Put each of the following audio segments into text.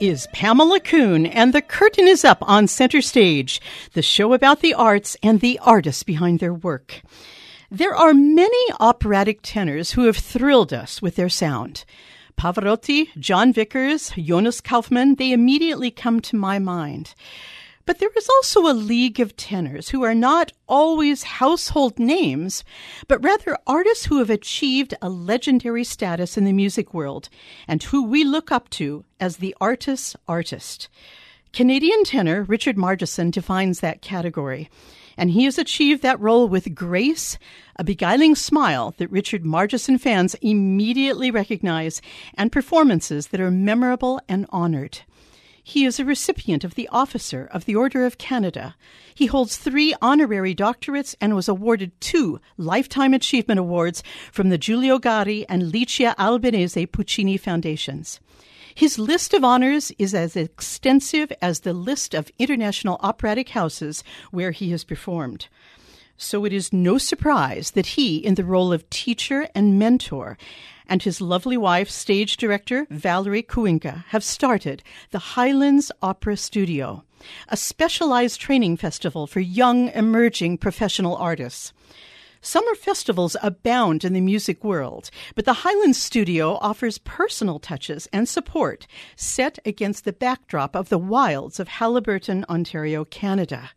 Is Pamela Kuhn, and the curtain is up on Center Stage, the show about the arts and the artists behind their work. There are many operatic tenors who have thrilled us with their sound. Pavarotti, Jon Vickers, Jonas Kaufmann, they immediately come to my mind. But there is also a league of tenors who are not always household names, but rather artists who have achieved a legendary status in the music world and who we look up to as the artist's artist. Canadian tenor Richard Margison defines that category, and he has achieved that role with grace, a beguiling smile that Richard Margison fans immediately recognize, and performances that are memorable and honored. He is a recipient of the Officer of the Order of Canada. He holds three honorary doctorates and was awarded two Lifetime Achievement Awards from the Giulio Gari and Licia Albanese Puccini Foundations. His list of honors is as extensive as the list of international operatic houses where he has performed. So it is no surprise that he, in the role of teacher and mentor, and his lovely wife, stage director Valerie Kuinka, have started the Highlands Opera Studio, a specialized training festival for young, emerging professional artists. Summer festivals abound in the music world, but the Highlands Studio offers personal touches and support set against the backdrop of the wilds of Haliburton, Ontario, Canada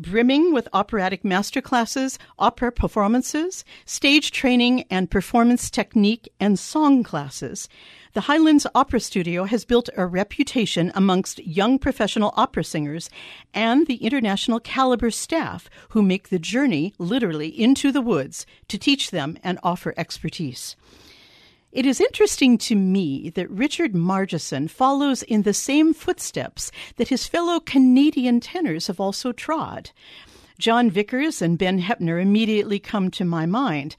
brimming with operatic masterclasses, opera performances, stage training, and performance technique and song classes. The Highlands Opera Studio has built a reputation amongst young professional opera singers and the international caliber staff who make the journey literally into the woods to teach them and offer expertise. It is interesting to me that Richard Margison follows in the same footsteps that his fellow Canadian tenors have also trod. Jon Vickers and Ben Heppner immediately come to my mind.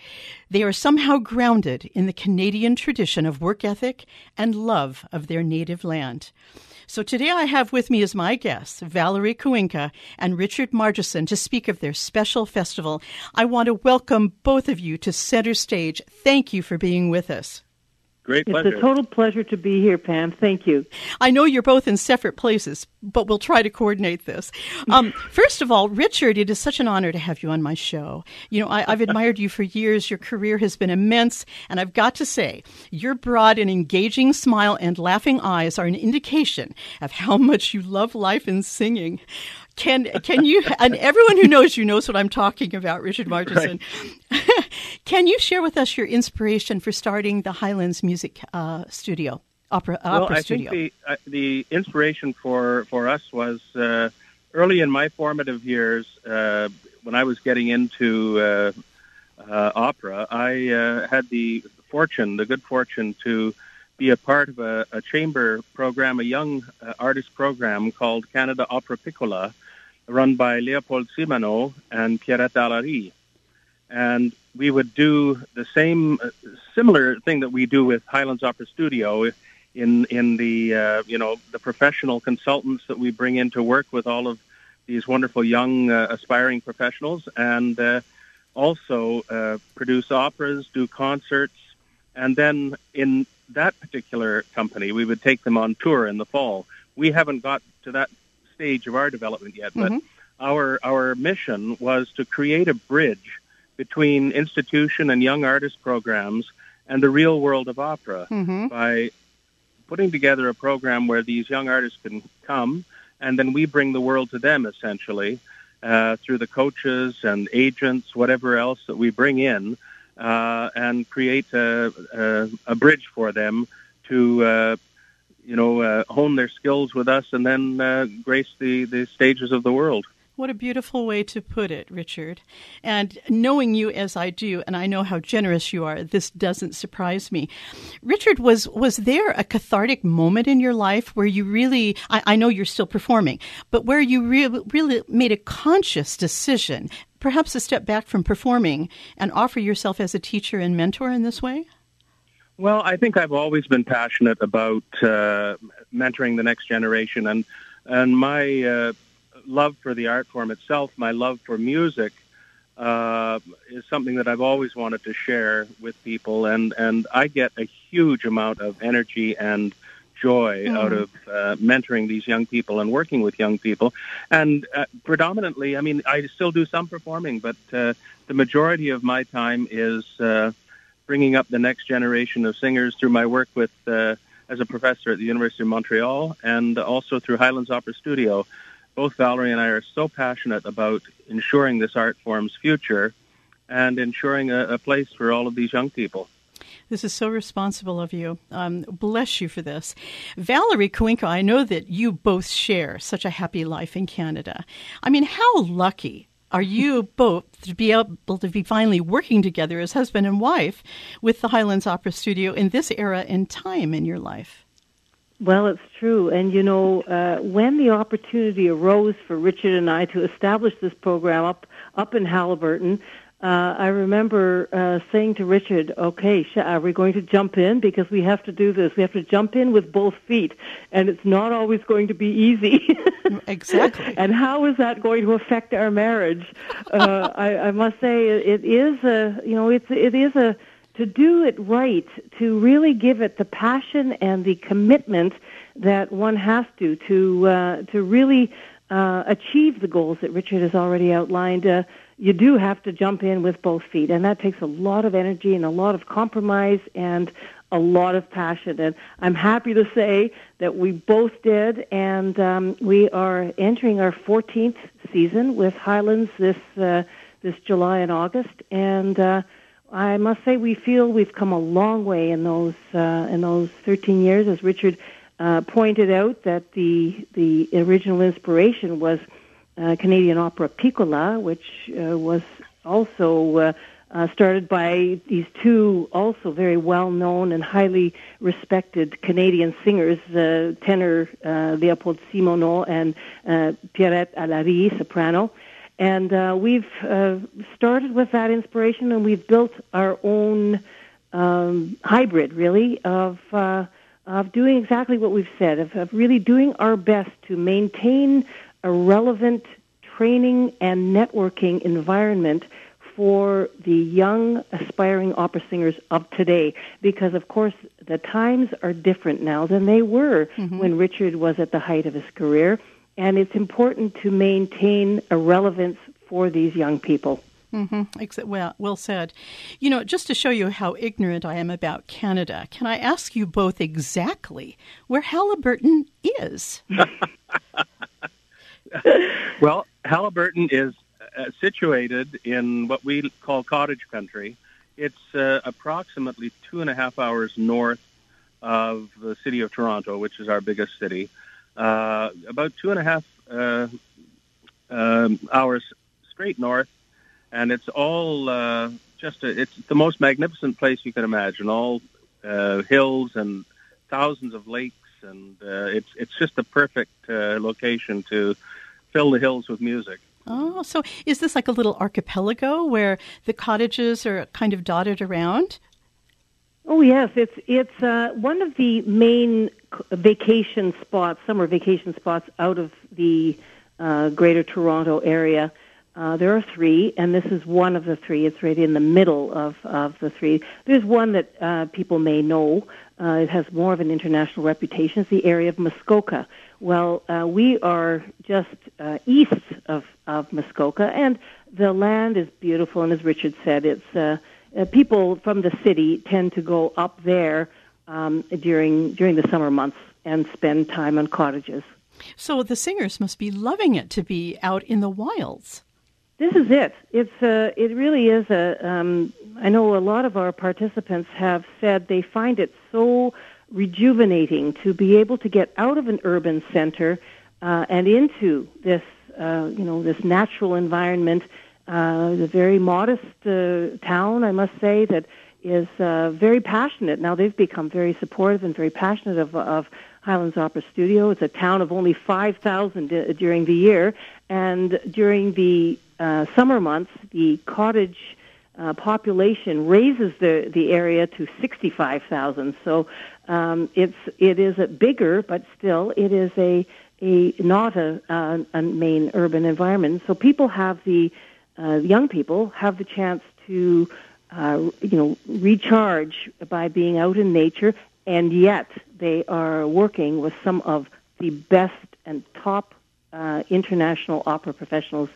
They are somehow grounded in the Canadian tradition of work ethic and love of their native land. So today I have with me as my guests Valerie Kuinka and Richard Margison to speak of their special festival. I want to welcome both of you to center stage. Thank you for being with us. Great pleasure. It's a total pleasure to be here, Pam. Thank you. I know you're both in separate places, but we'll try to coordinate this. Um, first of all, Richard, it is such an honor to have you on my show. You know, I, have admired you for years. Your career has been immense, and I've got to say, your broad and engaging smile and laughing eyes are an indication of how much you love life and singing. Can can you and everyone who knows you knows what I'm talking about, Richard Margison. Right. can you share with us your inspiration for starting the Highlands Music uh, Studio? Opera, well, opera I studio. think the, uh, the inspiration for, for us was uh, early in my formative years uh, when I was getting into uh, uh, opera. I had the fortune, the good fortune, to be a part of a, a chamber program, a young artist program called Canada Opera Piccola, run by Leopold Simoneau and Pierrette Alarie. And we would do the same, uh, similar thing that we do with Highlands Opera Studio in in the uh, you know the professional consultants that we bring in to work with all of these wonderful young uh, aspiring professionals, and uh, also uh, produce operas, do concerts, and then in that particular company, we would take them on tour in the fall. We haven't got to that stage of our development yet, but mm-hmm. our our mission was to create a bridge between institution and young artist programs and the real world of opera mm-hmm. by putting together a program where these young artists can come and then we bring the world to them essentially uh, through the coaches and agents, whatever else that we bring in, uh, and create a, a, a, bridge for them to uh, you know, uh, hone their skills with us and then uh, grace the, the stages of the world. What a beautiful way to put it, Richard. And knowing you as I do, and I know how generous you are, this doesn't surprise me. Richard, was was there a cathartic moment in your life where you really, I, I know you're still performing, but where you re- really made a conscious decision, perhaps a step back from performing, and offer yourself as a teacher and mentor in this way? Well, I think I've always been passionate about uh, mentoring the next generation, and and my uh, love for the art form itself, my love for music, uh, is something that I've always wanted to share with people, and and I get a huge amount of energy and joy mm. out of uh, mentoring these young people and working with young people. And uh, predominantly, I mean, I still do some performing, but uh, the majority of my time is uh, bringing up the next generation of singers through my work with uh, as a professor at the University of Montreal and also through Highlands Opera Studio. Both Valerie and I are so passionate about ensuring this art form's future and ensuring a, a place for all of these young people. This is so responsible of you. Um, bless you for this. Valerie Kuinka, I know that you both share such a happy life in Canada. I mean, how lucky are you both to be able to be finally working together as husband and wife with the Highlands Opera Studio in this era and time in your life? Well, it's true. And, you know, uh, when the opportunity arose for Richard and I to establish this program up, up in Haliburton, uh, I remember uh, saying to Richard, "Okay, sh- are we going to jump in because we have to do this? We have to jump in with both feet, and it's not always going to be easy." exactly. and how is that going to affect our marriage? Uh, I, I must say, it is a you know, it's it is a to do it right, to really give it the passion and the commitment that one has to to uh, to really uh, achieve the goals that Richard has already outlined. Uh, you do have to jump in with both feet, and that takes a lot of energy and a lot of compromise and a lot of passion. And I'm happy to say that we both did, and um, we are entering our 14th season with Highlands this uh, this July and August, and uh, I must say we feel we've come a long way in those uh, in those 13 years, as Richard uh, pointed out that the the original inspiration was uh, Canadian opera Piccola, which uh, was also uh, uh, started by these two also very well-known and highly respected Canadian singers, tenor Leopold Simoneau and Pierrette Alarie, soprano. And we've started with that inspiration, and we've built our own um, hybrid, really, of of doing exactly what we've said, of, of really doing our best to maintain a relevant training and networking environment for the young aspiring opera singers of today because of course the times are different now than they were mm-hmm. when Richard was at the height of his career and it's important to maintain a relevance for these young people. Mm-hmm. Well, well said. You know, just to show you how ignorant I am about Canada, can I ask you both exactly where Haliburton is? well, Haliburton is uh, situated in what we call cottage country. It's uh, approximately two and a half hours north of the city of Toronto, which is our biggest city. Uh, about two and a half uh, um, hours straight north, and it's all uh, just a, it's the most magnificent place you can imagine. All uh, hills and thousands of lakes, and it's it's just the perfect location to fill the hills with music. Oh, so is this like a little archipelago where the cottages are kind of dotted around? Oh yes, it's it's uh, one of the main vacation spots, summer vacation spots out of the uh, Greater Toronto area. Uh, there are three, and this is one of the three. It's right in the middle of, of the three. There's one that uh, people may know. Uh, it has more of an international reputation. It's the area of Muskoka. Well, uh, we are just uh, east of, of Muskoka, and the land is beautiful. And as Richard said, it's uh, uh, people from the city tend to go up there um, during during the summer months and spend time on cottages. So the singers must be loving it to be out in the wilds. This is it. It's uh, it really is a. Um, I know a lot of our participants have said they find it so rejuvenating to be able to get out of an urban center uh, and into this, uh, you know, this natural environment. Uh, the very modest uh, town, I must say, that is uh, very passionate. Now they've become very supportive and very passionate of, of Highlands Opera Studio. It's a town of only 5,000 d- during the year, and during the uh, summer months, the cottage uh, population raises the the area to 65,000. So um, it's it is a bigger, but still it is a a not a, a, a main urban environment. So people have the uh, young people have the chance to uh, you know recharge by being out in nature and yet they are working with some of the best and top uh, international opera professionals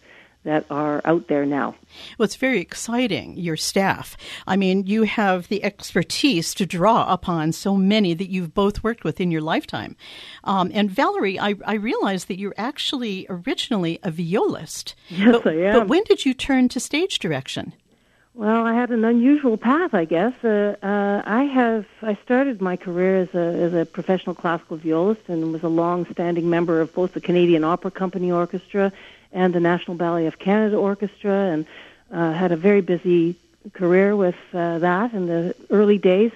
that are out there now. Well, it's very exciting, your staff. I mean, you have the expertise to draw upon so many that you've both worked with in your lifetime. Um, and Valerie, I, I realize that you're actually originally a violist. Yes, but, I am. But when did you turn to stage direction? Well, I had an unusual path, I guess. Uh, uh, I have I started my career as a as a professional classical violist and was a long-standing member of both the Canadian Opera Company Orchestra and the National Ballet of Canada Orchestra, and uh, had a very busy career with uh, that in the early days.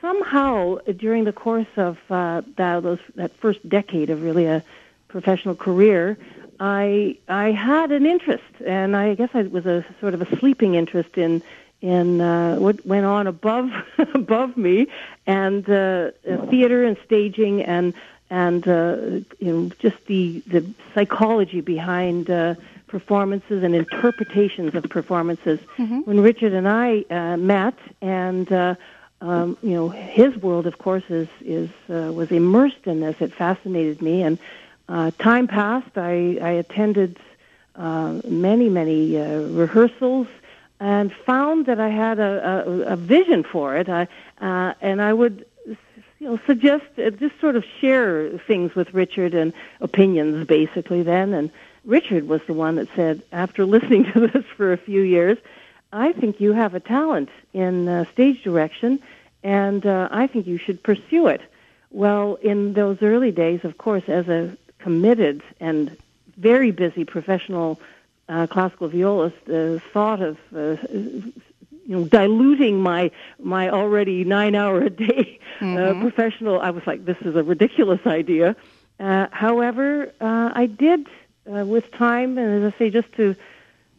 Somehow, during the course of uh, that those that first decade of really a professional career, I I had an interest, and I guess I was a sort of a sleeping interest in in uh, what went on above above me, and uh, theater and staging and and uh, you know just the the psychology behind uh, performances and interpretations of performances. Mm-hmm. When Richard and I uh, met, and uh, um, you know his world, of course, is is uh, was immersed in this. It fascinated me, and uh, time passed. I, I attended uh, many, many uh, rehearsals and found that I had a, a, a vision for it. I, uh, and I would you know, suggest, uh, just sort of share things with Richard and opinions, basically, then. And Richard was the one that said, after listening to this for a few years, I think you have a talent in uh, stage direction, and uh, I think you should pursue it. Well, in those early days, of course, as a committed and very busy professional uh, classical violist, the thought of uh, you know diluting my my already nine hour a day uh, Mhm. professional, I was like, this is a ridiculous idea. Uh, however, uh, I did uh, with time, and as I say, just to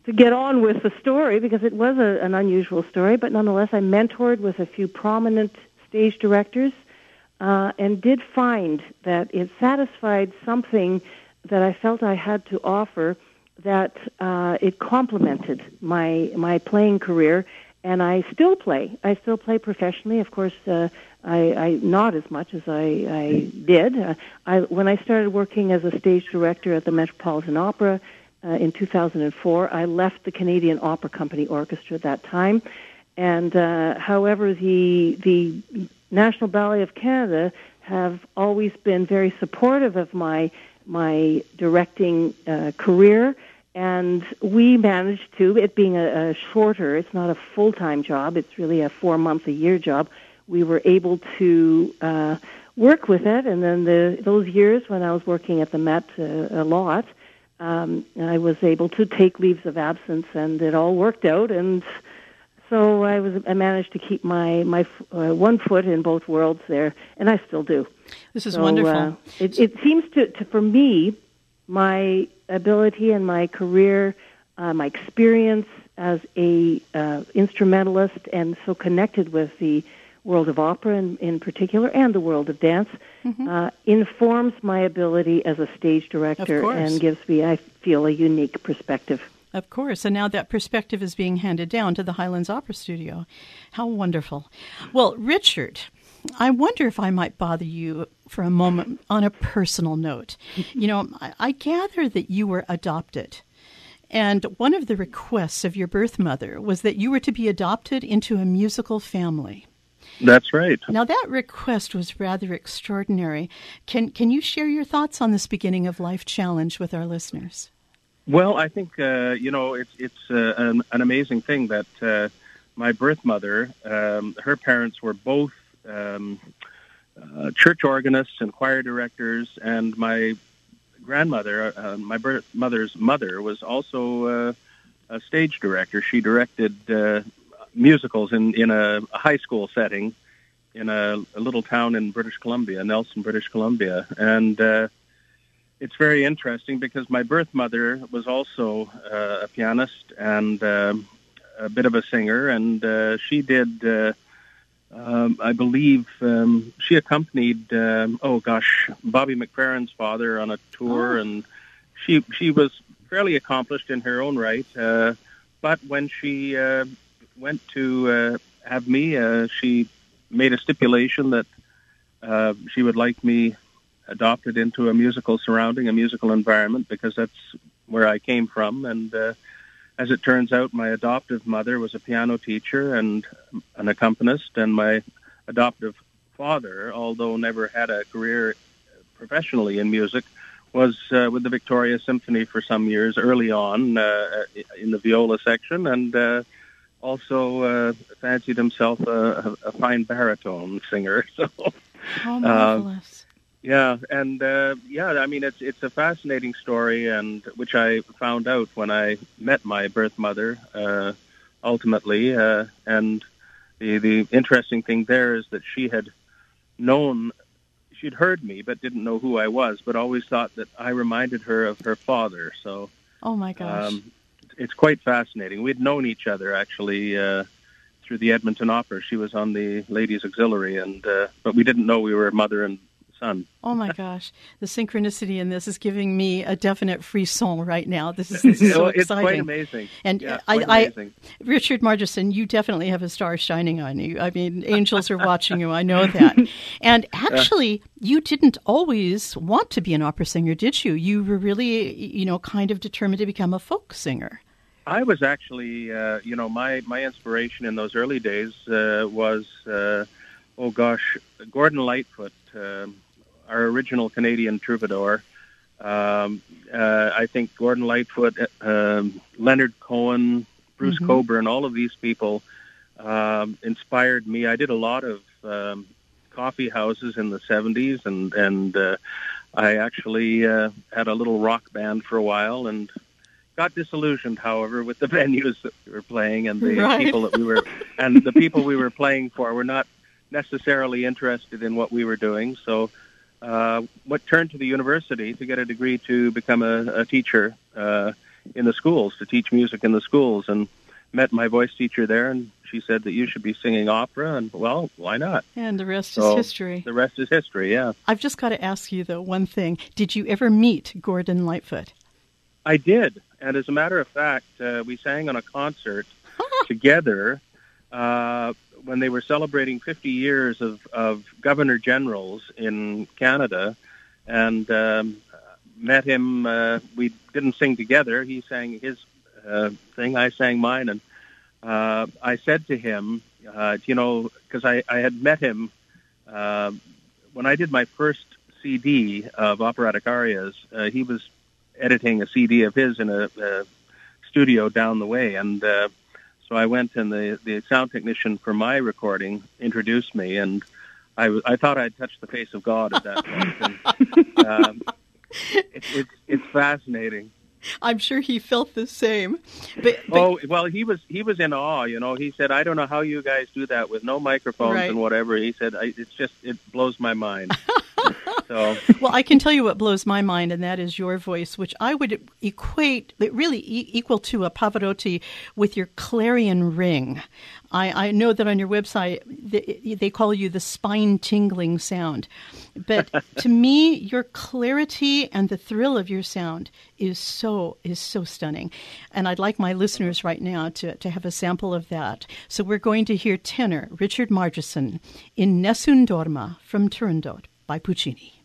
to get on with the story because it was a, an unusual story, but nonetheless, I mentored with a few prominent stage directors uh, and did find that it satisfied something that I felt I had to offer that uh, it complemented my my playing career, and I still play. I still play professionally. Of course, uh, I, I not as much as I, I did. Uh, I when I started working as a stage director at the Metropolitan Opera uh, in 2004, I left the Canadian Opera Company Orchestra at that time. And uh, however, the the National Ballet of Canada have always been very supportive of my my directing uh, career, and we managed to it being a, a shorter. It's not a full time job. It's really a four month a year job. We were able to uh, work with it, and then the those years when I was working at the Met uh, a lot, um, I was able to take leaves of absence, and it all worked out. And so I was I managed to keep my my uh, one foot in both worlds there, and I still do. This is So, wonderful. uh, it, it seems to, to for me, my ability and my career, uh, my experience as a uh, instrumentalist, and so connected with the world of opera in, in particular, and the world of dance, Mm-hmm. uh, informs my ability as a stage director and gives me, I feel, a unique perspective. Of course. And now that perspective is being handed down to the Highlands Opera Studio. How wonderful. Well, Richard, I wonder if I might bother you for a moment on a personal note. You know, I, I gather that you were adopted. And one of the requests of your birth mother was that you were to be adopted into a musical family. That's right. Now, that request was rather extraordinary. Can, can you share your thoughts on this beginning of life challenge with our listeners? Well, I think uh, you know it's it's uh, an, an amazing thing that uh, my birth mother, um, her parents were both um, uh, church organists and choir directors, and my grandmother, uh, my birth mother's mother, was also uh, a stage director. She directed uh, musicals in in a, a high school setting in a, a little town in British Columbia, Nelson, British Columbia, and. Uh, it's very interesting because my birth mother was also uh, a pianist and um a bit of a singer, and uh, she did, uh, um, I believe, um, she accompanied, um, oh gosh, Bobby McFerrin's father on a tour, Oh. and she she was fairly accomplished in her own right. Uh, but when she uh, went to uh, have me, uh, she made a stipulation that uh, she would like me adopted into a musical surrounding, a musical environment, because that's where I came from. And uh, as it turns out, my adoptive mother was a piano teacher and an accompanist, and my adoptive father, although never had a career professionally in music, was uh, with the Victoria Symphony for some years early on uh, in the viola section, and uh, also uh, fancied himself a, a, fine baritone singer. So, oh, marvelous. yeah, and uh, yeah, I mean it's it's a fascinating story, and which I found out when I met my birth mother, uh, ultimately, uh, and the the interesting thing there is that she had known she'd heard me but didn't know who I was, but always thought that I reminded her of her father. So, oh my gosh, um, it's quite fascinating. We'd known each other actually uh, through the Edmonton Opera. She was on the Ladies Auxiliary, and uh, but we didn't know we were mother and son. Oh my gosh, the synchronicity in this is giving me a definite frisson right now. This is, this is so it's exciting. quite amazing. And yeah, I, amazing. I, Richard Margison, you definitely have a star shining on you. I mean, angels are watching you. I know that. And actually, you didn't always want to be an opera singer, did you? You were really, you know, kind of determined to become a folk singer. I was actually, uh, you know, my my inspiration in those early days uh, was, uh, oh gosh, Gordon Lightfoot. Um, our original Canadian troubadour. Um, uh, I think Gordon Lightfoot, uh, Leonard Cohen, Bruce mm-hmm. Cockburn, all of these people um, inspired me. I did a lot of um, coffee houses in the 70s, and, and uh, I actually uh, had a little rock band for a while and got disillusioned, however, with the venues that we were playing and the right. people that we were, and the people we were playing for were not necessarily interested in what we were doing. So uh, what turned to the university to get a degree to become a, a teacher uh, in the schools, to teach music in the schools, and met my voice teacher there, and she said that you should be singing opera, and well, why not? And the rest so is history. The rest is history. Yeah. I've just got to ask you though one thing: Did you ever meet Gordon Lightfoot? I did, and as a matter of fact, uh, we sang on a concert together. Uh, when they were celebrating 50 years of, of governor generals in Canada, and um, met him. Uh, we didn't sing together. He sang his uh, thing, I sang mine, and uh, I said to him, uh, you know, because I, I had met him uh, when I did my first CD of operatic arias. Uh, he was editing a CD of his in a, a studio down the way, and uh, so I went and the, the sound technician for my recording introduced me, and I, I thought I'd touched the face of God at that point. And, um, it, it's it's fascinating. I'm sure he felt the same. But, but, oh well, he was he was in awe. You know, he said, "I don't know how you guys do that with no microphones right. and whatever." He said, I, "It's just it blows my mind." So. Well, I can tell you what blows my mind, and that is your voice, which I would equate, really equal to a Pavarotti with your clarion ring. I, I know that on your website they, they call you the spine tingling sound. But to me, your clarity and the thrill of your sound is so is so stunning. And I'd like my listeners right now to, to have a sample of that. So we're going to hear tenor Richard Margison in Nessun Dorma from Turandot by Puccini.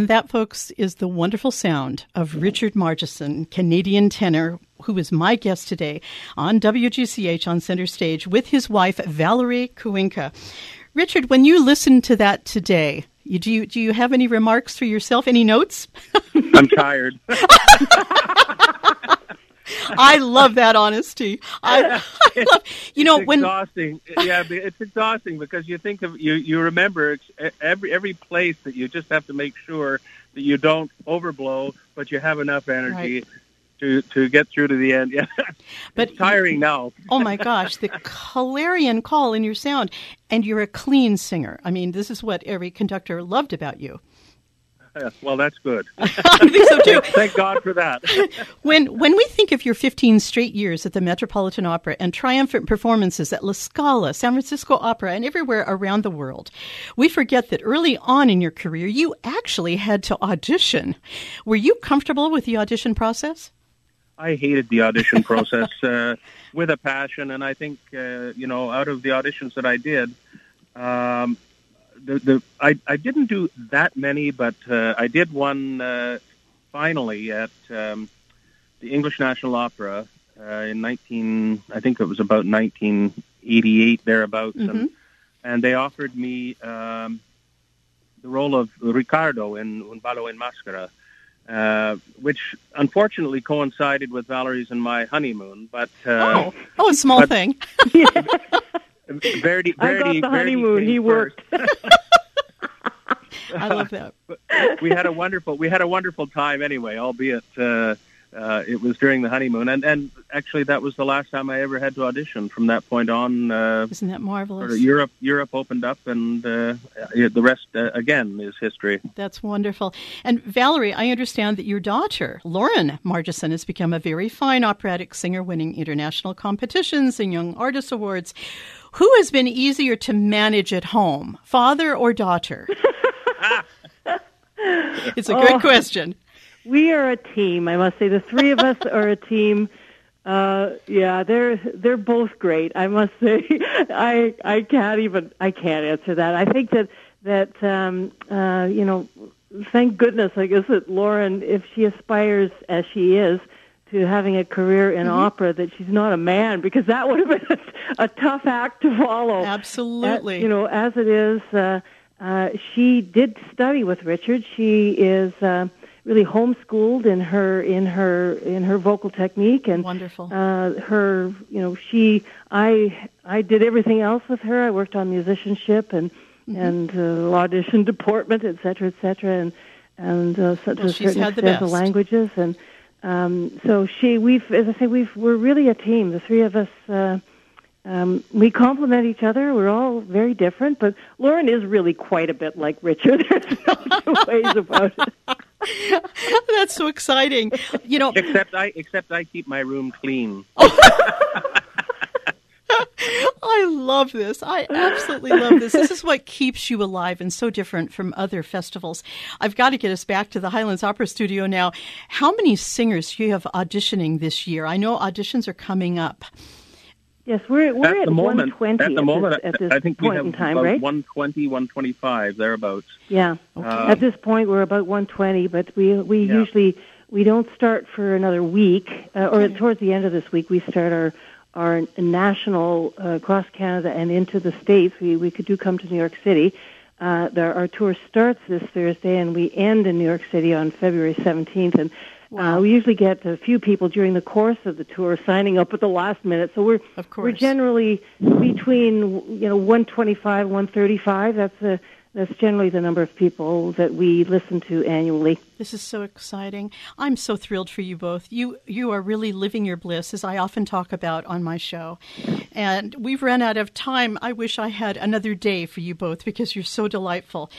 And that, folks, is the wonderful sound of Richard Margison, Canadian tenor, who is my guest today on WGCH on center stage with his wife, Valerie Kuinka. Richard, when you listen to that today, you, do you do you have any remarks for yourself? Any notes? I'm tired. I love that honesty. I, I love, you know, it's when exhausting. yeah, it's exhausting because you think of you. You remember every every place that you just have to make sure that you don't overblow, but you have enough energy. Right. To, to get through to the end, yeah. But it's tiring now. oh my gosh, the clarion call in your sound, and you're a clean singer. I mean, this is what every conductor loved about you. Well, that's good. I think so too. Thank God for that. when when we think of your 15 straight years at the Metropolitan Opera and triumphant performances at La Scala, San Francisco Opera, and everywhere around the world, we forget that early on in your career you actually had to audition. Were you comfortable with the audition process? I hated the audition process uh, with a passion, and I think uh, you know, out of the auditions that I did. Um, the, the I, I didn't do that many, but uh, I did one uh, finally at um, the English National Opera uh, in 19. I think it was about 1988 thereabouts, Mm-hmm. and and they offered me um, the role of Ricardo in Un ballo in Maschera. Uh, which unfortunately coincided with Valerie's and my honeymoon, but uh, oh, oh, a small but- thing. Verdi, I got Verdi, the Verdi honeymoon. He worked. I love that. we had a wonderful we had a wonderful time anyway, albeit uh, uh, it was during the honeymoon, and and actually that was the last time I ever had to audition. From that point on, uh, Isn't that sort marvelous? of Europe Europe opened up, and uh, the rest uh, again is history. That's wonderful. And Valerie, I understand that your daughter, Lauren Margison, has become a very fine operatic singer, winning international competitions and Young Artist Awards. Who has been easier to manage at home, father or daughter? it's a good Oh. question. We are a team. I must say, the three of us are a team. Uh, yeah, they're they're both great. I must say, I I can't even I can't answer that. I think that that um, uh, you know, thank goodness. I guess that Lauren, if she aspires as she is to having a career in opera, that she's not a man because that would have been a, a tough act to follow. Absolutely. Uh, you know, as it is, uh, uh, she did study with Richard. She is uh, really homeschooled in her in her in her vocal technique and Wonderful. uh, her. You know, she I I did everything else with her. I worked on musicianship and Mm-hmm. and uh, audition deportment, et cetera, et cetera, and and uh, so, to Well, a certain extent the languages and. Um, so she, we've, as I say, we've, we're really a team. The three of us, uh, um, we complement each other. We're all very different, but Lauren is really quite a bit like Richard. There's no two ways about it. That's so exciting. You know, Except I except I keep my room clean. I love this. I absolutely love this. This is what keeps you alive and so different from other festivals. I've got to get us back to the Highlands Opera Studio now. How many singers do you have auditioning this year? I know auditions are coming up. Yes, we're we're at at, the moment, 120 at the moment, this, at this I think we point have in time, about right? 120, 125 thereabouts. Yeah. Um, At this point, we're about 120, but we we Yeah. usually we don't start for another week, uh, or towards the end of this week, we start our our national uh, across Canada and into the states. We we could do come to New York City. Uh, there, our tour starts this Thursday, and we end in New York City on February 17th. And Wow. uh, we usually get a few people during the course of the tour signing up at the last minute. So we're Of we're generally between you know 125, 135. That's a that's generally the number of people that we listen to annually. This is so exciting. I'm so thrilled for you both. You you are really living your bliss, as I often talk about on my show. And we've run out of time. I wish I had another day for you both because you're so delightful.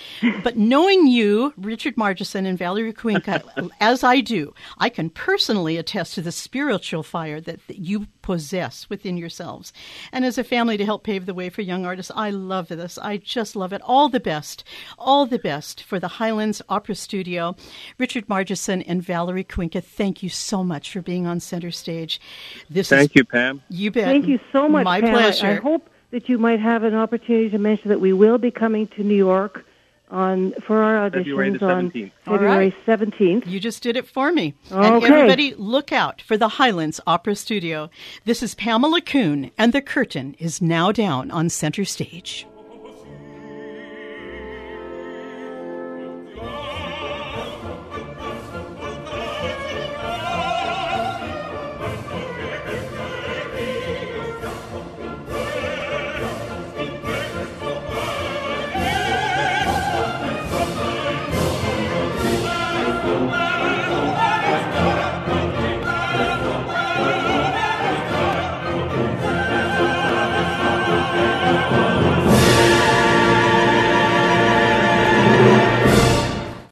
But knowing you, Richard Margison and Valerie Kuinka, as I do, I can personally attest to the spiritual fire that, that you possess within yourselves. And as a family to help pave the way for young artists, I love this. I just love it. All the best. All the best for the Highlands Opera Studio. Richard Margison and Valerie Kuinka, thank you so much for being on Center Stage. This thank is, you, Pam. You bet. Thank you so much. My Pam. pleasure. I, I hope that you might have an opportunity to mention that we will be coming to New York on for our auditions February 17th. on February seventeenth. Right. You just did it for me. Okay. And everybody look out for the Highlands Opera Studio. This is Pamela Kuhn and the curtain is now down on center stage.